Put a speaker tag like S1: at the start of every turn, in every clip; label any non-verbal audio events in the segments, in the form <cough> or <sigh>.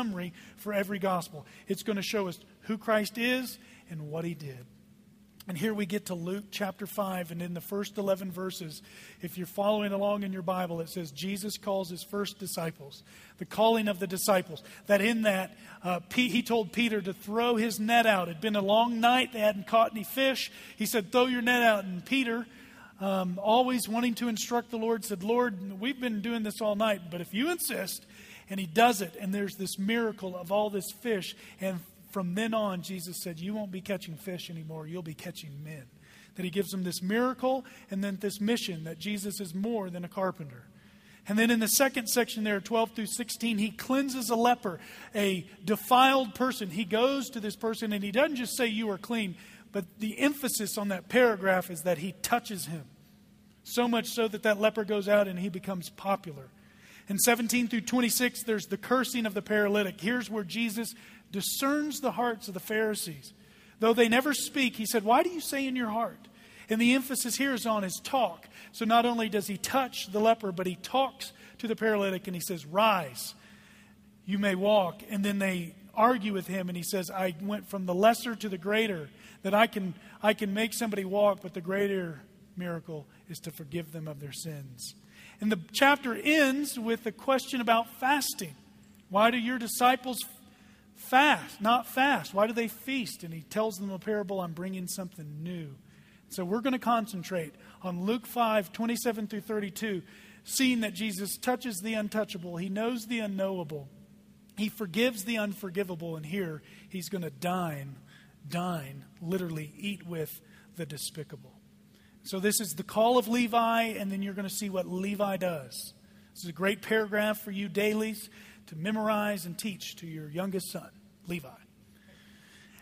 S1: summary for every gospel. It's going to show us who Christ is and what he did. And here we get to Luke chapter 5, and in the first 11 verses, if you're following along in your Bible, it says Jesus calls his first disciples, the calling of the disciples. That in that, uh, he told Peter to throw his net out. It had been a long night, they hadn't caught any fish. He said, Throw your net out. And Peter, um, always wanting to instruct the Lord, said, Lord, we've been doing this all night, but if you insist, and he does it, and there's this miracle of all this fish, and from then on, Jesus said, You won't be catching fish anymore, you'll be catching men. That he gives them this miracle and then this mission that Jesus is more than a carpenter. And then in the second section there, 12 through 16, he cleanses a leper, a defiled person. He goes to this person and he doesn't just say, You are clean, but the emphasis on that paragraph is that he touches him. So much so that that leper goes out and he becomes popular. In 17 through 26, there's the cursing of the paralytic. Here's where Jesus discerns the hearts of the Pharisees. Though they never speak, he said, Why do you say in your heart? And the emphasis here is on his talk. So not only does he touch the leper, but he talks to the paralytic and he says, Rise, you may walk. And then they argue with him and he says, I went from the lesser to the greater, that I can, I can make somebody walk, but the greater miracle is to forgive them of their sins. And the chapter ends with a question about fasting. Why do your disciples fast, not fast. Why do they feast? And he tells them a parable I'm bringing something new. So we're going to concentrate on Luke 5 27 through 32, seeing that Jesus touches the untouchable, he knows the unknowable, he forgives the unforgivable, and here he's going to dine, dine, literally eat with the despicable. So this is the call of Levi, and then you're going to see what Levi does. This is a great paragraph for you dailies to memorize and teach to your youngest son, Levi.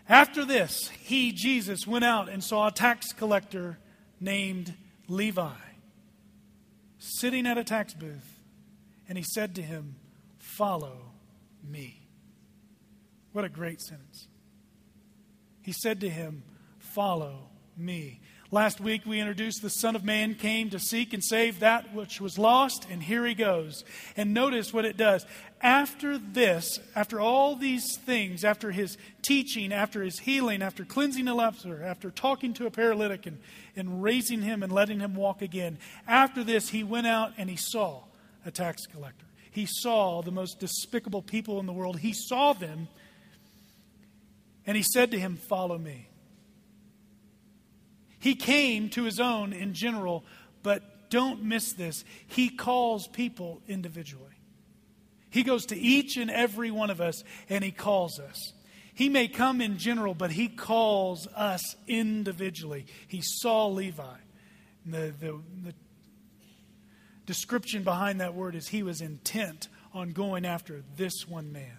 S1: After this, he, Jesus, went out and saw a tax collector named Levi sitting at a tax booth, and he said to him, Follow me. What a great sentence. He said to him, Follow me. Last week we introduced the Son of Man came to seek and save that which was lost, and here he goes. And notice what it does. After this, after all these things, after his teaching, after his healing, after cleansing a leper, after talking to a paralytic and, and raising him and letting him walk again, after this he went out and he saw a tax collector. He saw the most despicable people in the world. He saw them, and he said to him, Follow me. He came to his own in general, but don't miss this. He calls people individually. He goes to each and every one of us and he calls us. He may come in general, but he calls us individually. He saw Levi. The, the, the description behind that word is he was intent on going after this one man.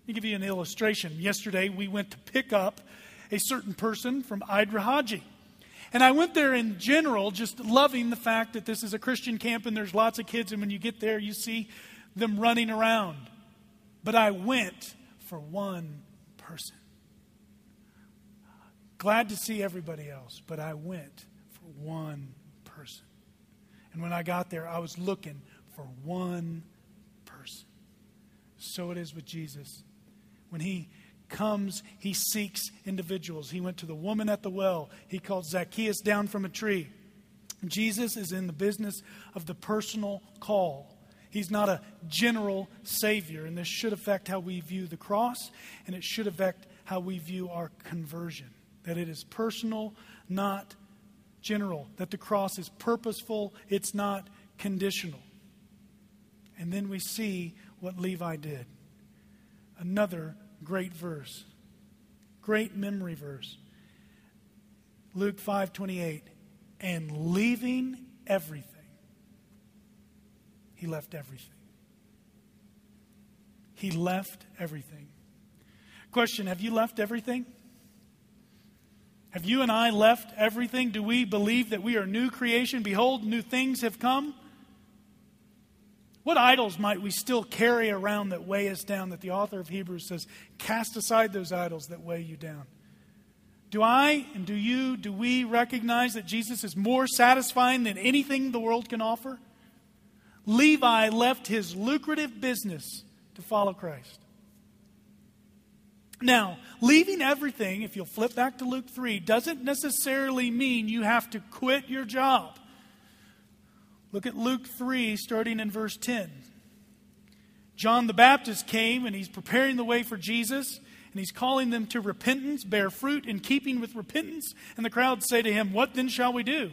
S1: Let me give you an illustration. Yesterday, we went to pick up a certain person from Idrahaji. And I went there in general, just loving the fact that this is a Christian camp and there's lots of kids, and when you get there, you see them running around. But I went for one person. Glad to see everybody else, but I went for one person. And when I got there, I was looking for one person. So it is with Jesus. When he comes, he seeks individuals. He went to the woman at the well, he called Zacchaeus down from a tree. Jesus is in the business of the personal call. He's not a general Savior, and this should affect how we view the cross, and it should affect how we view our conversion. That it is personal, not general. That the cross is purposeful, it's not conditional. And then we see what Levi did. Another Great verse. Great memory verse. Luke 5:28 and leaving everything he left everything. He left everything. Question, have you left everything? Have you and I left everything? Do we believe that we are new creation? Behold, new things have come? What idols might we still carry around that weigh us down? That the author of Hebrews says, cast aside those idols that weigh you down. Do I and do you, do we recognize that Jesus is more satisfying than anything the world can offer? Levi left his lucrative business to follow Christ. Now, leaving everything, if you'll flip back to Luke 3, doesn't necessarily mean you have to quit your job. Look at Luke 3, starting in verse 10. John the Baptist came and he's preparing the way for Jesus and he's calling them to repentance, bear fruit in keeping with repentance. And the crowd say to him, What then shall we do?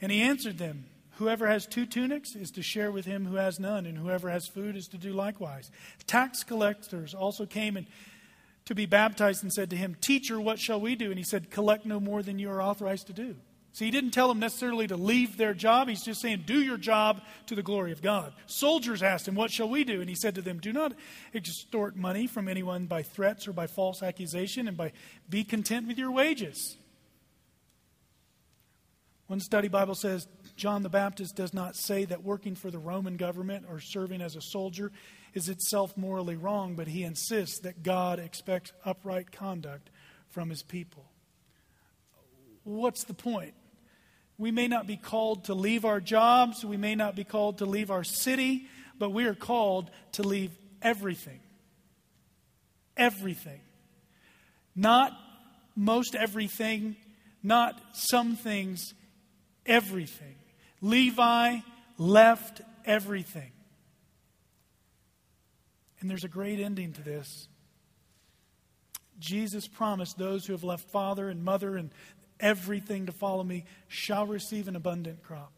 S1: And he answered them, Whoever has two tunics is to share with him who has none, and whoever has food is to do likewise. Tax collectors also came and to be baptized and said to him, Teacher, what shall we do? And he said, Collect no more than you are authorized to do. So he didn't tell them necessarily to leave their job. He's just saying, Do your job to the glory of God. Soldiers asked him, What shall we do? And he said to them, Do not extort money from anyone by threats or by false accusation, and by be content with your wages. One study Bible says John the Baptist does not say that working for the Roman government or serving as a soldier is itself morally wrong, but he insists that God expects upright conduct from his people. What's the point? We may not be called to leave our jobs, we may not be called to leave our city, but we are called to leave everything. Everything. Not most everything, not some things, everything. Levi left everything. And there's a great ending to this. Jesus promised those who have left father and mother and everything to follow me shall receive an abundant crop.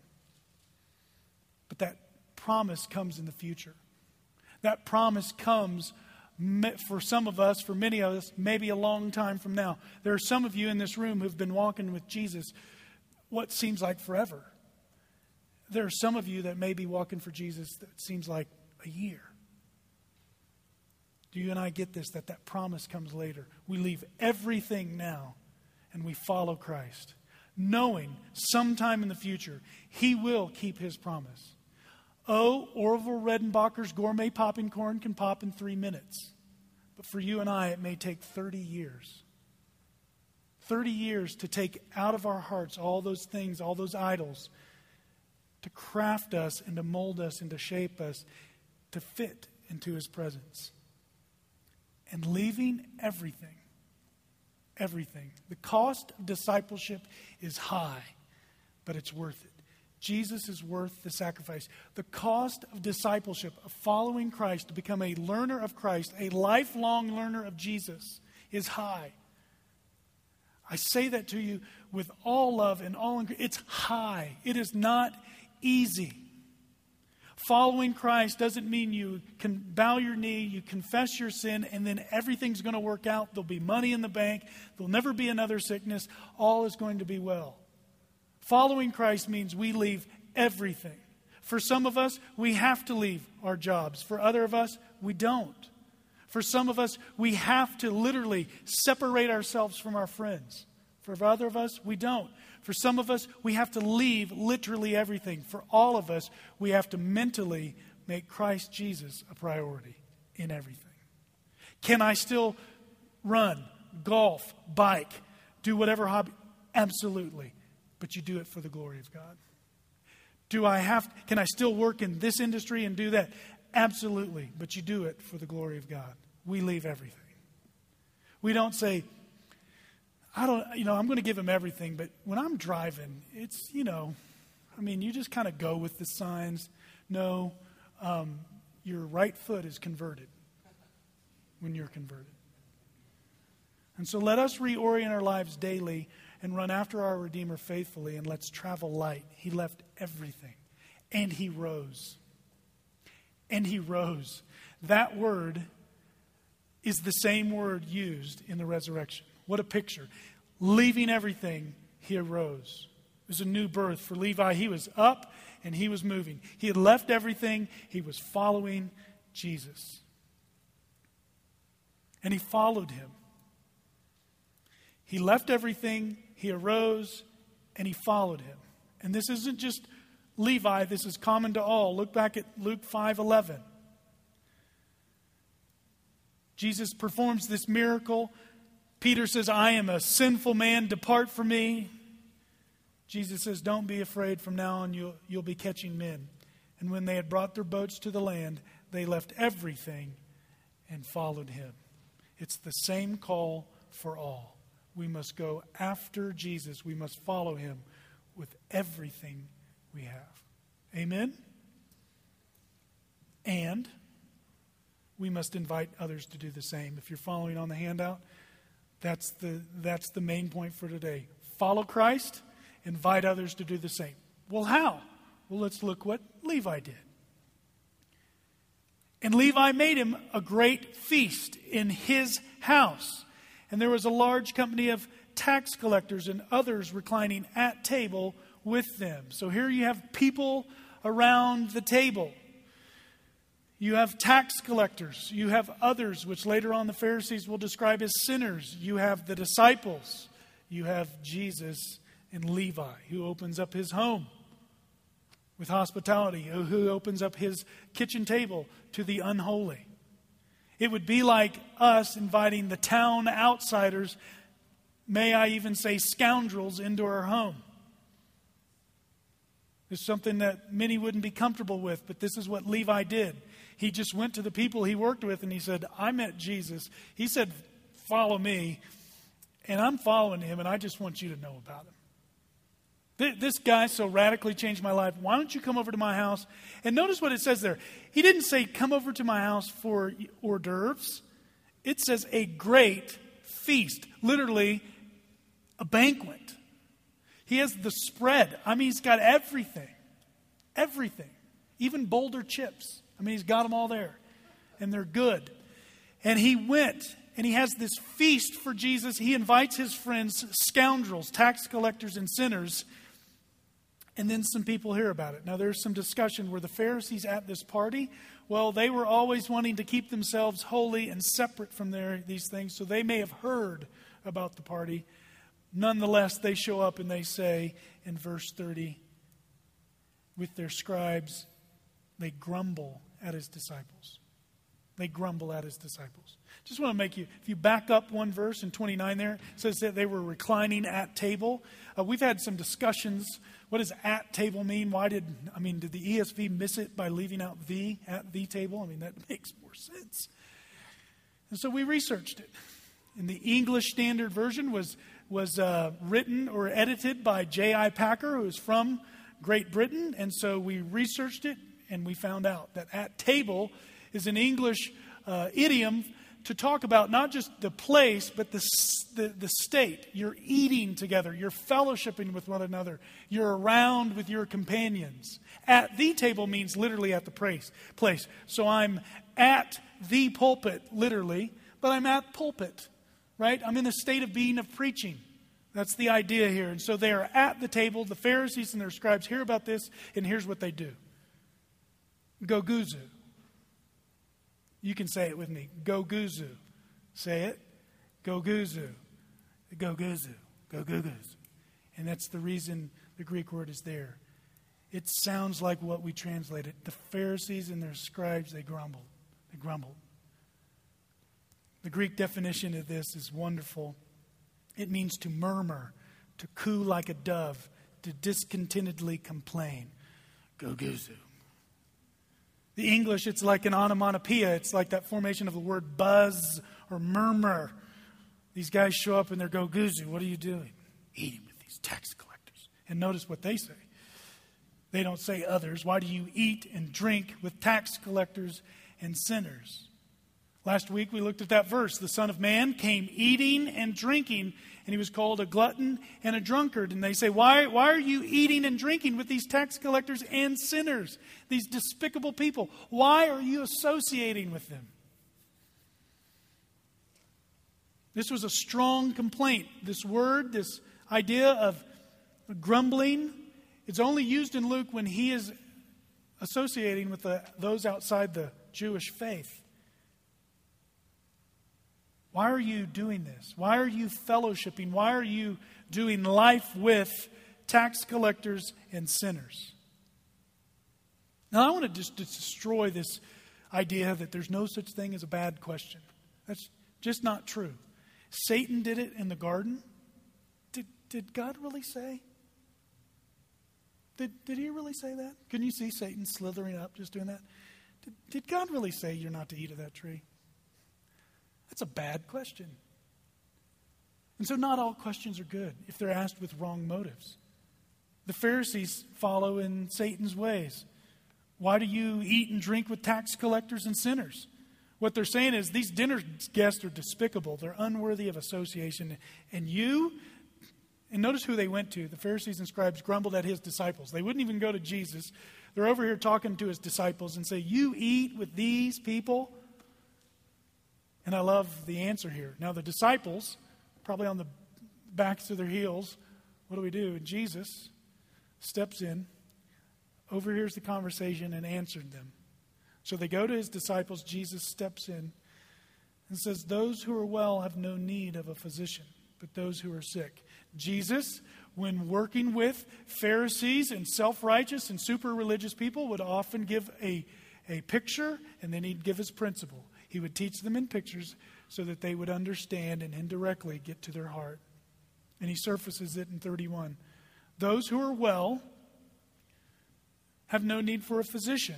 S1: But that promise comes in the future. That promise comes for some of us, for many of us, maybe a long time from now. There are some of you in this room who've been walking with Jesus what seems like forever. There are some of you that may be walking for Jesus that seems like a year. Do you and I get this that that promise comes later? We leave everything now and we follow Christ, knowing sometime in the future he will keep his promise. Oh, Orville Redenbacher's gourmet popping corn can pop in three minutes. But for you and I, it may take 30 years. 30 years to take out of our hearts all those things, all those idols, to craft us and to mold us and to shape us to fit into his presence. And leaving everything, everything. The cost of discipleship is high, but it's worth it. Jesus is worth the sacrifice. The cost of discipleship, of following Christ, to become a learner of Christ, a lifelong learner of Jesus, is high. I say that to you with all love and all. It's high. It is not easy. Following Christ doesn't mean you can bow your knee, you confess your sin, and then everything's going to work out. There'll be money in the bank, there'll never be another sickness. All is going to be well. Following Christ means we leave everything. For some of us, we have to leave our jobs. For other of us, we don't. For some of us, we have to literally separate ourselves from our friends. For other of us, we don't. For some of us, we have to leave literally everything. For all of us, we have to mentally make Christ Jesus a priority in everything. Can I still run, golf, bike, do whatever hobby? Absolutely. But you do it for the glory of God. Do I have can I still work in this industry and do that? Absolutely, but you do it for the glory of God. We leave everything. We don't say, I don't, you know, I'm going to give him everything, but when I'm driving, it's, you know, I mean, you just kind of go with the signs. No, um, your right foot is converted when you're converted. And so let us reorient our lives daily and run after our Redeemer faithfully, and let's travel light. He left everything, and he rose and he rose. That word is the same word used in the resurrection. What a picture. Leaving everything, he arose. It was a new birth for Levi. He was up and he was moving. He had left everything, he was following Jesus. And he followed him. He left everything, he arose, and he followed him. And this isn't just Levi, this is common to all. Look back at Luke 5:11. Jesus performs this miracle. Peter says, "I am a sinful man, depart from me." Jesus says, "Don't be afraid, from now on you'll, you'll be catching men." And when they had brought their boats to the land, they left everything and followed him. It's the same call for all. We must go after Jesus. We must follow him with everything we have. Amen? And we must invite others to do the same. If you're following on the handout, that's the, that's the main point for today. Follow Christ, invite others to do the same. Well, how? Well, let's look what Levi did. And Levi made him a great feast in his house. And there was a large company of tax collectors and others reclining at table with them. So here you have people around the table. You have tax collectors. You have others, which later on the Pharisees will describe as sinners. You have the disciples. You have Jesus and Levi, who opens up his home with hospitality, who opens up his kitchen table to the unholy. It would be like us inviting the town outsiders, may I even say scoundrels, into our home. It's something that many wouldn't be comfortable with, but this is what Levi did. He just went to the people he worked with and he said, I met Jesus. He said, Follow me. And I'm following him, and I just want you to know about him. This guy so radically changed my life. Why don't you come over to my house? And notice what it says there. He didn't say, Come over to my house for hors d'oeuvres. It says, A great feast. Literally, a banquet. He has the spread. I mean, he's got everything. Everything. Even boulder chips. I mean, he's got them all there. And they're good. And he went and he has this feast for Jesus. He invites his friends, scoundrels, tax collectors, and sinners and then some people hear about it. Now, there's some discussion where the Pharisees at this party, well, they were always wanting to keep themselves holy and separate from their, these things, so they may have heard about the party. Nonetheless, they show up and they say in verse 30, with their scribes, they grumble at his disciples. They grumble at his disciples. Just want to make you, if you back up one verse in 29 there, it says that they were reclining at table. Uh, we've had some discussions. What does at table mean? Why did, I mean, did the ESV miss it by leaving out the at the table? I mean, that <laughs> makes more sense. And so we researched it. And the English Standard Version was, was uh, written or edited by J.I. Packer, who is from Great Britain. And so we researched it and we found out that at table is an English uh, idiom to talk about not just the place, but the, the, the, state. You're eating together, you're fellowshipping with one another, you're around with your companions. At the table means literally at the place. place. So I'm at the pulpit, literally, but I'm at pulpit, right? I'm in the state of being of preaching. That's the idea here. And so they are at the table. The Pharisees and their scribes hear about this, and here's what they do Goguzu. You can say it with me. Go guzu. Say it. Go guzu. Go guzu. Go guzu. And that's the reason the Greek word is there. It sounds like what we translated. The Pharisees and their scribes, they grumbled. They grumbled. The Greek definition of this is wonderful. It means to murmur, to coo like a dove, to discontentedly complain. Go guzu. The English, it's like an onomatopoeia. It's like that formation of the word buzz or murmur. These guys show up and they're go, Guzu, what are you doing? Eating with these tax collectors. And notice what they say. They don't say others. Why do you eat and drink with tax collectors and sinners? Last week we looked at that verse. The Son of Man came eating and drinking, and he was called a glutton and a drunkard. And they say, Why, why are you eating and drinking with these tax collectors and sinners, these despicable people? Why are you associating with them? This was a strong complaint. This word, this idea of grumbling, it's only used in Luke when he is associating with the, those outside the Jewish faith. Why are you doing this? Why are you fellowshipping? Why are you doing life with tax collectors and sinners? Now, I want to just destroy this idea that there's no such thing as a bad question. That's just not true. Satan did it in the garden. Did, did God really say? Did, did he really say that? Can you see Satan slithering up just doing that? Did, did God really say you're not to eat of that tree? That's a bad question. And so, not all questions are good if they're asked with wrong motives. The Pharisees follow in Satan's ways. Why do you eat and drink with tax collectors and sinners? What they're saying is these dinner guests are despicable. They're unworthy of association. And you, and notice who they went to. The Pharisees and scribes grumbled at his disciples. They wouldn't even go to Jesus. They're over here talking to his disciples and say, You eat with these people? And I love the answer here. Now, the disciples, probably on the backs of their heels, what do we do? And Jesus steps in, overhears the conversation, and answered them. So they go to his disciples. Jesus steps in and says, Those who are well have no need of a physician, but those who are sick. Jesus, when working with Pharisees and self righteous and super religious people, would often give a, a picture and then he'd give his principle. He would teach them in pictures so that they would understand and indirectly get to their heart. And he surfaces it in 31. Those who are well have no need for a physician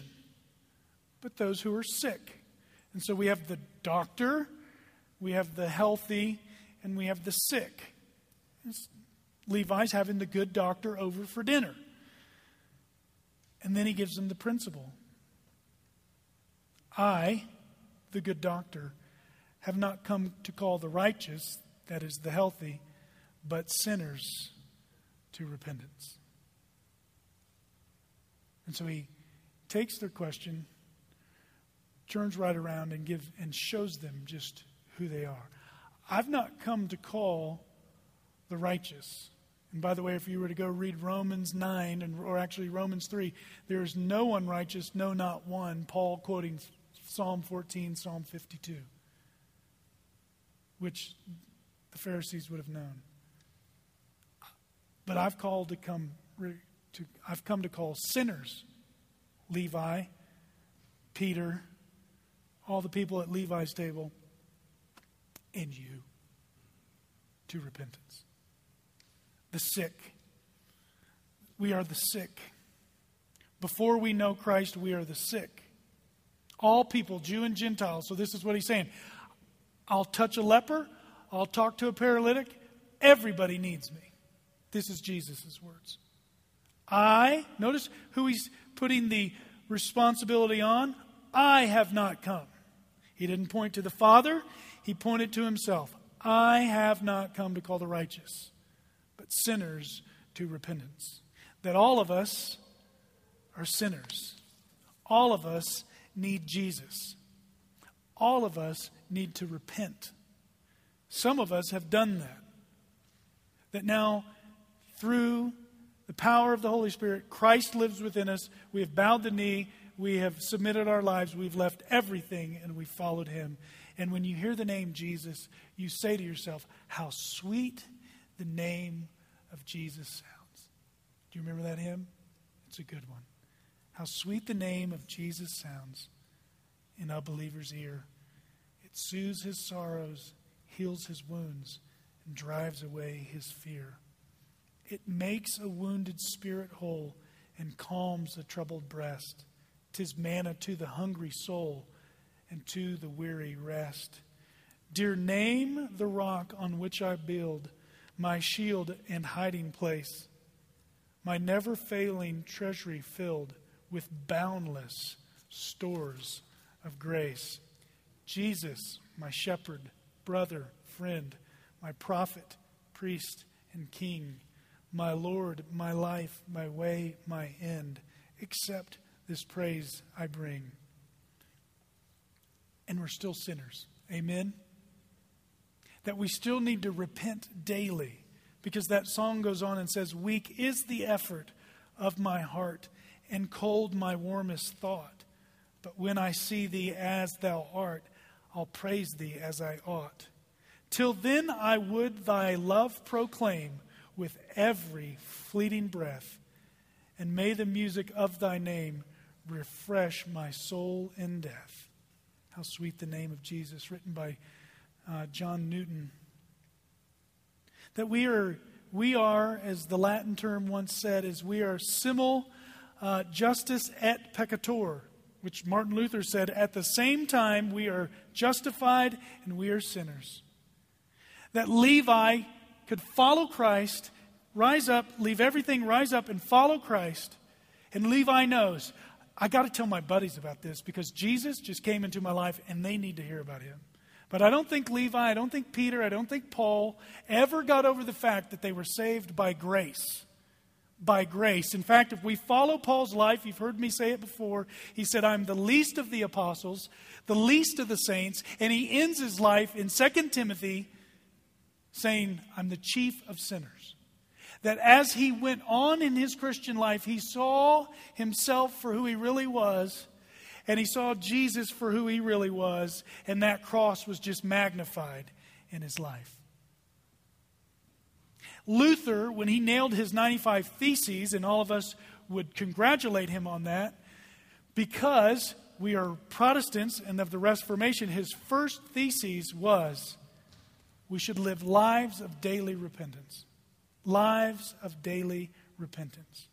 S1: but those who are sick. And so we have the doctor, we have the healthy, and we have the sick. It's Levi's having the good doctor over for dinner. And then he gives them the principle I, the good doctor, have not come to call the righteous, that is, the healthy, but sinners to repentance. And so he takes their question turns right around and give and shows them just who they are. I've not come to call the righteous. And by the way, if you were to go read Romans 9, and, or actually Romans 3, there is no one righteous, no, not one. Paul quoting Psalm 14, Psalm 52, which the Pharisees would have known. But I've called to come to, I've come to call sinners Levi, Peter, all the people at Levi's table, and you to repentance. The sick. We are the sick. Before we know Christ, we are the sick. All people, Jew and Gentile. So this is what he's saying. I'll touch a leper, I'll talk to a paralytic. Everybody needs me. This is Jesus' words. I, notice who he's putting the responsibility on. I have not come he didn't point to the Father, he pointed to himself. I have not come to call the righteous, but sinners to repentance. That all of us are sinners. All of us need Jesus. All of us need to repent. Some of us have done that. That now, through the power of the Holy Spirit, Christ lives within us. We have bowed the knee we have submitted our lives, we've left everything, and we followed him. And when you hear the name Jesus, you say to yourself, How sweet the name of Jesus sounds. Do you remember that hymn? It's a good one. How sweet the name of Jesus sounds in a believer's ear. It soothes his sorrows, heals his wounds, and drives away his fear. It makes a wounded spirit whole and calms a troubled breast. Tis manna to the hungry soul and to the weary rest. Dear, name the rock on which I build my shield and hiding place, my never failing treasury filled with boundless stores of grace. Jesus, my shepherd, brother, friend, my prophet, priest, and king, my Lord, my life, my way, my end, accept this praise I bring. And we're still sinners. Amen? That we still need to repent daily because that song goes on and says, Weak is the effort of my heart, and cold my warmest thought. But when I see thee as thou art, I'll praise thee as I ought. Till then I would thy love proclaim with every fleeting breath, and may the music of thy name refresh my soul in death. How sweet the name of Jesus, written by uh, John Newton. That we are, we are, as the Latin term once said, is we are simul uh, justus et peccator. which Martin Luther said, at the same time we are justified and we are sinners. That Levi could follow Christ, rise up, leave everything, rise up and follow Christ. And Levi knows, I got to tell my buddies about this because Jesus just came into my life and they need to hear about him. But I don't think Levi, I don't think Peter, I don't think Paul ever got over the fact that they were saved by grace by grace. In fact, if we follow Paul's life, you've heard me say it before, he said, I'm the least of the apostles, the least of the saints, and he ends his life in 2 Timothy saying, I'm the chief of sinners. That as he went on in his Christian life, he saw himself for who he really was, and he saw Jesus for who he really was, and that cross was just magnified in his life. Luther, when he nailed his 95 Theses, and all of us would congratulate him on that, because we are Protestants and of the Reformation, his first thesis was we should live lives of daily repentance. Lives of daily repentance.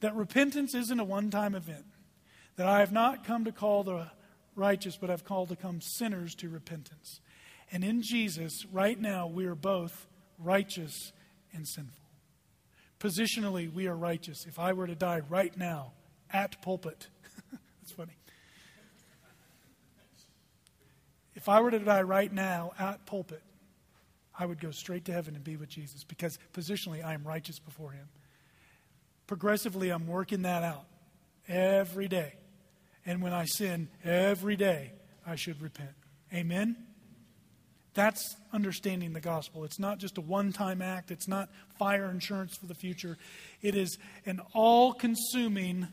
S1: That repentance isn't a one time event. That I have not come to call the righteous, but I've called to come sinners to repentance. And in Jesus, right now, we are both righteous and sinful. Positionally, we are righteous. If I were to die right now at pulpit, <laughs> that's funny. If I were to die right now at pulpit, I would go straight to heaven and be with Jesus because positionally I am righteous before Him. Progressively, I'm working that out every day. And when I sin every day, I should repent. Amen? That's understanding the gospel. It's not just a one time act, it's not fire insurance for the future. It is an all consuming,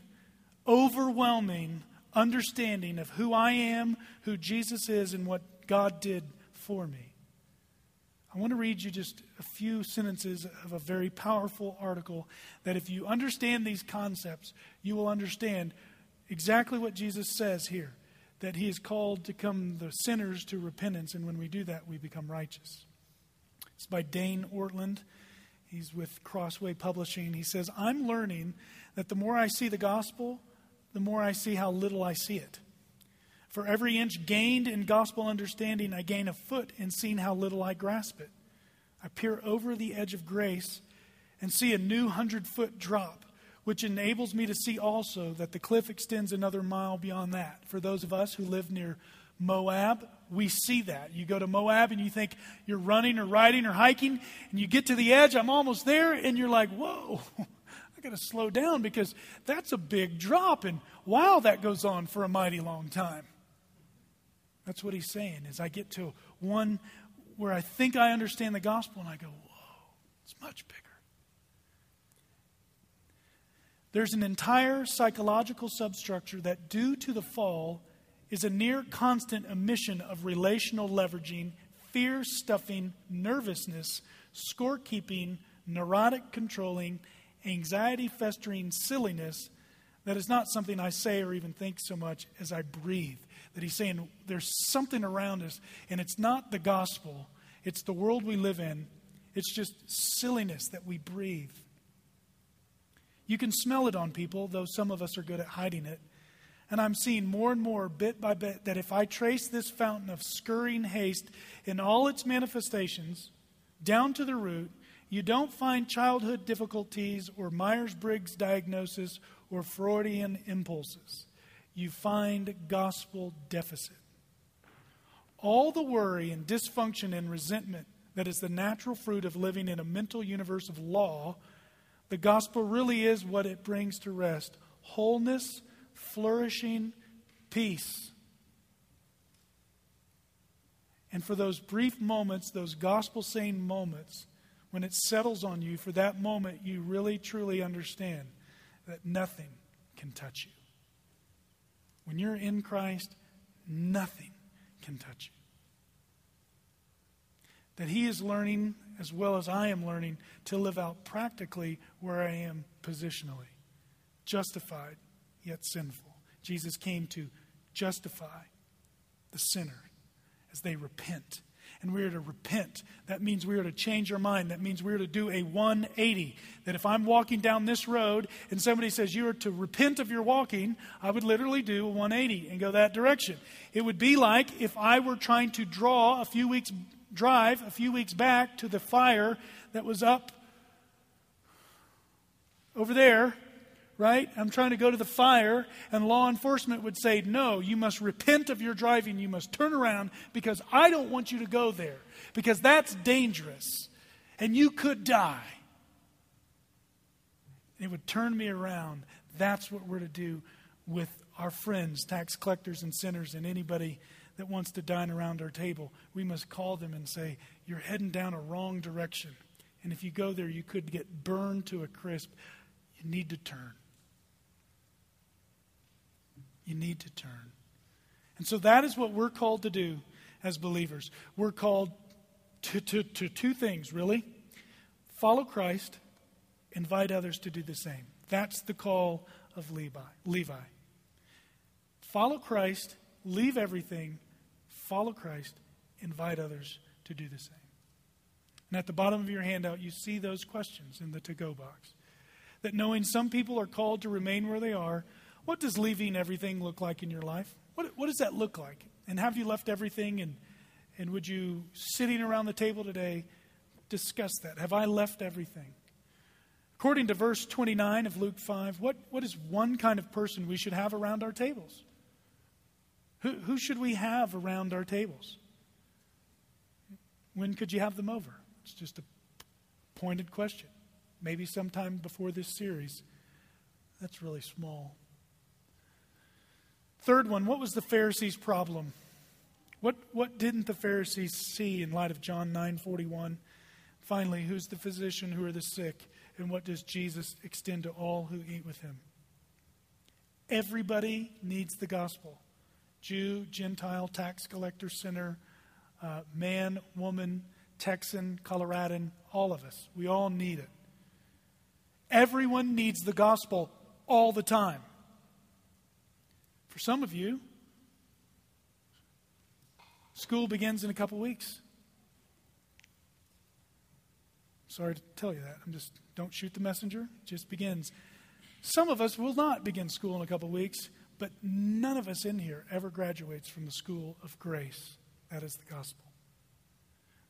S1: overwhelming understanding of who I am, who Jesus is, and what God did for me. I want to read you just a few sentences of a very powerful article that, if you understand these concepts, you will understand exactly what Jesus says here that he is called to come the sinners to repentance, and when we do that, we become righteous. It's by Dane Ortlund. He's with Crossway Publishing. He says, I'm learning that the more I see the gospel, the more I see how little I see it. For every inch gained in gospel understanding, I gain a foot in seeing how little I grasp it. I peer over the edge of grace and see a new hundred foot drop which enables me to see also that the cliff extends another mile beyond that. For those of us who live near Moab, we see that. You go to Moab and you think you're running or riding or hiking, and you get to the edge, I'm almost there, and you're like, whoa, <laughs> I got to slow down because that's a big drop. And wow, that goes on for a mighty long time. That's what he's saying is I get to one where I think I understand the gospel and I go, whoa, it's much bigger. There's an entire psychological substructure that, due to the fall, is a near constant emission of relational leveraging, fear stuffing, nervousness, scorekeeping, neurotic controlling, anxiety festering silliness that is not something I say or even think so much as I breathe. That he's saying there's something around us, and it's not the gospel, it's the world we live in. It's just silliness that we breathe. You can smell it on people, though some of us are good at hiding it. And I'm seeing more and more, bit by bit, that if I trace this fountain of scurrying haste in all its manifestations down to the root, you don't find childhood difficulties or Myers Briggs diagnosis or Freudian impulses. You find gospel deficit. All the worry and dysfunction and resentment that is the natural fruit of living in a mental universe of law the gospel really is what it brings to rest wholeness, flourishing, peace. And for those brief moments, those gospel saying moments, when it settles on you, for that moment, you really truly understand that nothing can touch you. When you're in Christ, nothing can touch you. That He is learning as well as I am learning to live out practically where I am positionally. Justified, yet sinful. Jesus came to justify the sinner as they repent. and we are to repent. That means we are to change our mind. That means we are to do a 180. That if I'm walking down this road and somebody says you are to repent of your walking, I would literally do a 180 and go that direction. It would be like if I were trying to draw a few weeks drive a few weeks back to the fire that was up over there right? I'm trying to go to the fire, and law enforcement would say, No, you must repent of your driving. You must turn around because I don't want you to go there because that's dangerous and you could die. It would turn me around. That's what we're to do with our friends, tax collectors and sinners, and anybody that wants to dine around our table. We must call them and say, You're heading down a wrong direction. And if you go there, you could get burned to a crisp. You need to turn. You need to turn. And so that is what we're called to do as believers. We're called to, to, to two things, really follow Christ, invite others to do the same. That's the call of Levi. Levi. Follow Christ, leave everything, follow Christ, invite others to do the same. And at the bottom of your handout, you see those questions in the to go box. That knowing some people are called to remain where they are, what does leaving everything look like in your life? What, what does that look like? And have you left everything? And, and would you, sitting around the table today, discuss that? Have I left everything? According to verse 29 of Luke 5, what, what is one kind of person we should have around our tables? Who, who should we have around our tables? When could you have them over? It's just a pointed question. Maybe sometime before this series. That's really small. Third one, what was the Pharisees' problem? What, what didn't the Pharisees see in light of John 9:41? Finally, who's the physician, who are the sick, and what does Jesus extend to all who eat with him? Everybody needs the gospel. Jew, Gentile, tax collector, sinner, uh, man, woman, Texan, Coloradan, all of us. We all need it. Everyone needs the gospel all the time. For some of you, school begins in a couple weeks. Sorry to tell you that. I'm just, don't shoot the messenger. It just begins. Some of us will not begin school in a couple weeks, but none of us in here ever graduates from the school of grace. That is the gospel.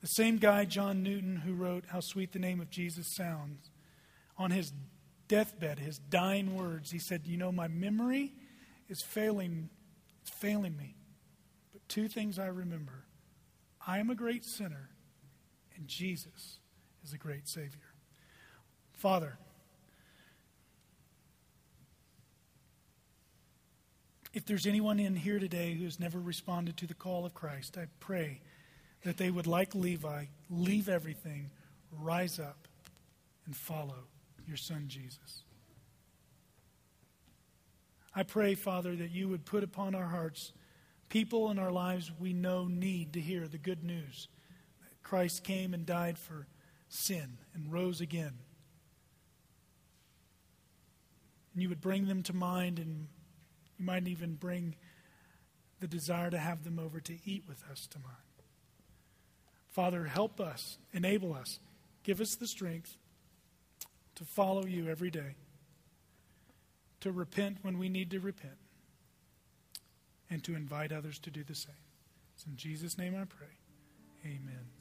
S1: The same guy, John Newton, who wrote How Sweet the Name of Jesus Sounds, on his deathbed, his dying words, he said, You know, my memory is failing, it's failing me. But two things I remember I am a great sinner, and Jesus is a great Savior. Father, if there's anyone in here today who has never responded to the call of Christ, I pray that they would, like Levi, leave everything, rise up, and follow your son Jesus. I pray, Father, that you would put upon our hearts people in our lives we know need to hear the good news that Christ came and died for sin and rose again. And you would bring them to mind, and you might even bring the desire to have them over to eat with us to mind. Father, help us, enable us, give us the strength to follow you every day to repent when we need to repent, and to invite others to do the same. It's in Jesus' name I pray. Amen.